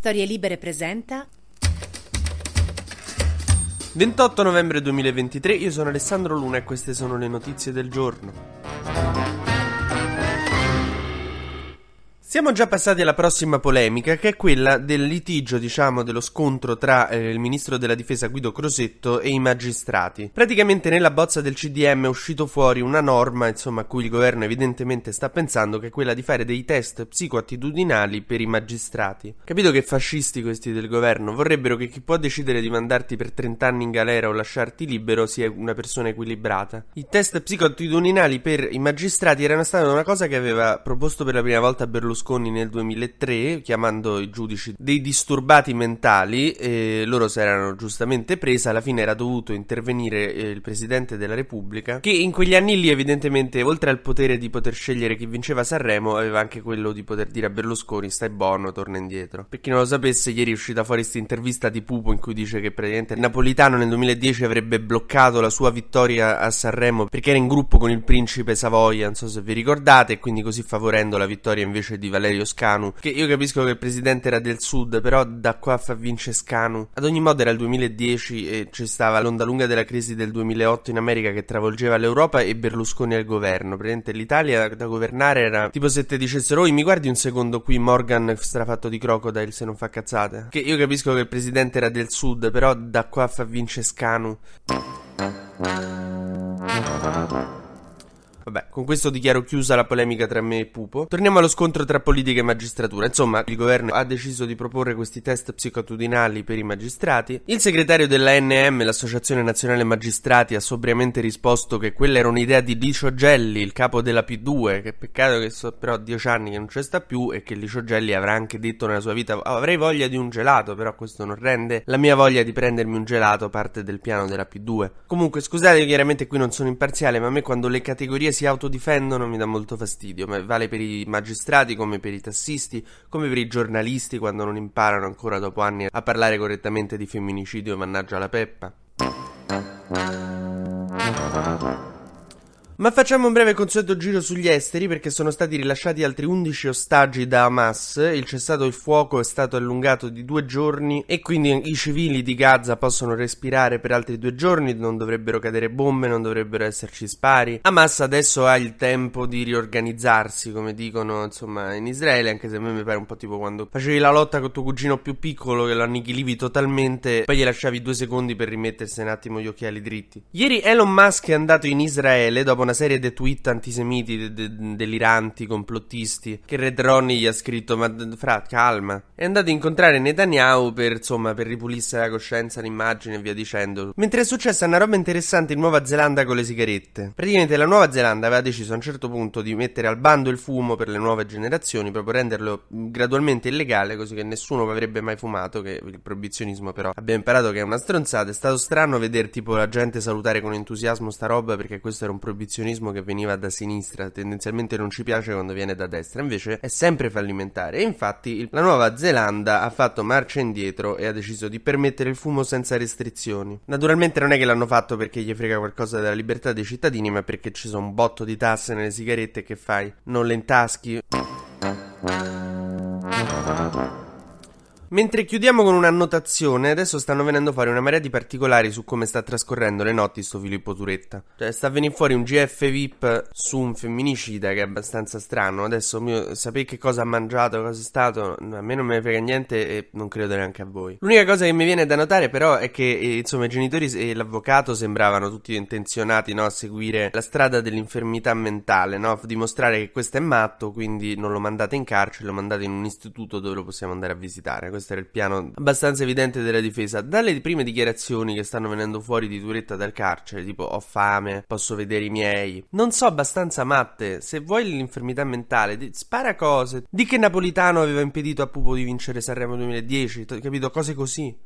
Storie Libere presenta 28 novembre 2023, io sono Alessandro Luna e queste sono le notizie del giorno. Siamo già passati alla prossima polemica, che è quella del litigio, diciamo, dello scontro tra eh, il ministro della difesa Guido Crosetto e i magistrati. Praticamente nella bozza del CDM è uscito fuori una norma, insomma, a cui il governo evidentemente sta pensando, che è quella di fare dei test psicoattitudinali per i magistrati. Capito che fascisti questi del governo vorrebbero che chi può decidere di mandarti per 30 anni in galera o lasciarti libero sia una persona equilibrata. I test psicoattitudinali per i magistrati erano stata una cosa che aveva proposto per la prima volta Berlusconi Berlusconi nel 2003 chiamando i giudici dei disturbati mentali e loro si erano giustamente presi, alla fine era dovuto intervenire eh, il Presidente della Repubblica che in quegli anni lì evidentemente oltre al potere di poter scegliere chi vinceva Sanremo aveva anche quello di poter dire a Berlusconi stai buono, torna indietro. Per chi non lo sapesse ieri è uscita fuori questa intervista di Pupo in cui dice che praticamente Napolitano nel 2010 avrebbe bloccato la sua vittoria a Sanremo perché era in gruppo con il principe Savoia, non so se vi ricordate, e quindi così favorendo la vittoria invece di Valerio Scanu. Che io capisco che il presidente era del sud, però da qua fa vince Scanu. Ad ogni modo era il 2010 e ci stava l'onda lunga della crisi del 2008 in America che travolgeva l'Europa e Berlusconi al governo. Praticamente l'Italia da governare era tipo se te dicessero, oh mi guardi un secondo qui Morgan strafatto di crocodile se non fa cazzate. Che io capisco che il presidente era del sud, però da qua fa vince Scanu. Vabbè, con questo dichiaro chiusa la polemica tra me e Pupo. Torniamo allo scontro tra politica e magistratura. Insomma, il governo ha deciso di proporre questi test psicotudinali per i magistrati. Il segretario dell'ANM, l'Associazione Nazionale Magistrati, ha sobriamente risposto che quella era un'idea di Licio Gelli, il capo della P2. Che peccato che so però dieci anni che non c'è sta più e che Licio Gelli avrà anche detto nella sua vita: avrei voglia di un gelato, però questo non rende la mia voglia di prendermi un gelato parte del piano della P2. Comunque, scusate, chiaramente qui non sono imparziale, ma a me quando le categorie si si autodifendono mi dà molto fastidio, ma vale per i magistrati come per i tassisti, come per i giornalisti quando non imparano ancora dopo anni a parlare correttamente di femminicidio, mannaggia la peppa. Ma facciamo un breve consueto giro sugli esteri perché sono stati rilasciati altri 11 ostaggi da Hamas, il cessato il fuoco è stato allungato di due giorni e quindi i civili di Gaza possono respirare per altri due giorni, non dovrebbero cadere bombe, non dovrebbero esserci spari. Hamas adesso ha il tempo di riorganizzarsi, come dicono insomma in Israele, anche se a me mi pare un po' tipo quando facevi la lotta con tuo cugino più piccolo che lo annichilivi totalmente, poi gli lasciavi due secondi per rimettersi un attimo gli occhiali dritti. Ieri Elon Musk è andato in Israele dopo una una serie di tweet antisemiti, de- de- deliranti, complottisti, che Red Ronnie gli ha scritto, ma fra, calma. È andato a incontrare Netanyahu per, insomma, per ripulirsi la coscienza, l'immagine e via dicendo. Mentre è successa una roba interessante in Nuova Zelanda con le sigarette. Praticamente la Nuova Zelanda aveva deciso a un certo punto di mettere al bando il fumo per le nuove generazioni, proprio renderlo gradualmente illegale, così che nessuno avrebbe mai fumato, che il proibizionismo però abbiamo imparato che è una stronzata. È stato strano vedere tipo la gente salutare con entusiasmo sta roba perché questo era un proibizionismo protezionismo che veniva da sinistra, tendenzialmente non ci piace quando viene da destra, invece è sempre fallimentare. E infatti la Nuova Zelanda ha fatto marcia indietro e ha deciso di permettere il fumo senza restrizioni. Naturalmente non è che l'hanno fatto perché gli frega qualcosa della libertà dei cittadini, ma perché ci sono un botto di tasse nelle sigarette che fai? Non le intaschi? Mentre chiudiamo con un'annotazione, adesso stanno venendo fuori una marea di particolari su come sta trascorrendo le notti sto Filippo Turetta. Cioè, sta venendo fuori un GF VIP su un femminicida che è abbastanza strano. Adesso mio, sapete che cosa ha mangiato, cosa è stato? A me non me ne frega niente e non credo neanche a voi. L'unica cosa che mi viene da notare però è che eh, insomma i genitori e l'avvocato sembravano tutti intenzionati no, a seguire la strada dell'infermità mentale, no? dimostrare che questo è matto, quindi non lo mandate in carcere, lo mandate in un istituto dove lo possiamo andare a visitare questo era il piano abbastanza evidente della difesa. Dalle prime dichiarazioni che stanno venendo fuori di Turetta dal carcere, tipo ho fame, posso vedere i miei, non so abbastanza matte, se vuoi l'infermità mentale, di, spara cose, di che Napolitano aveva impedito a Pupo di vincere Sanremo 2010, capito? Cose così.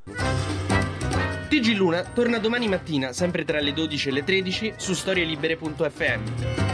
TG Luna torna domani mattina, sempre tra le 12 e le 13, su storielibere.fm.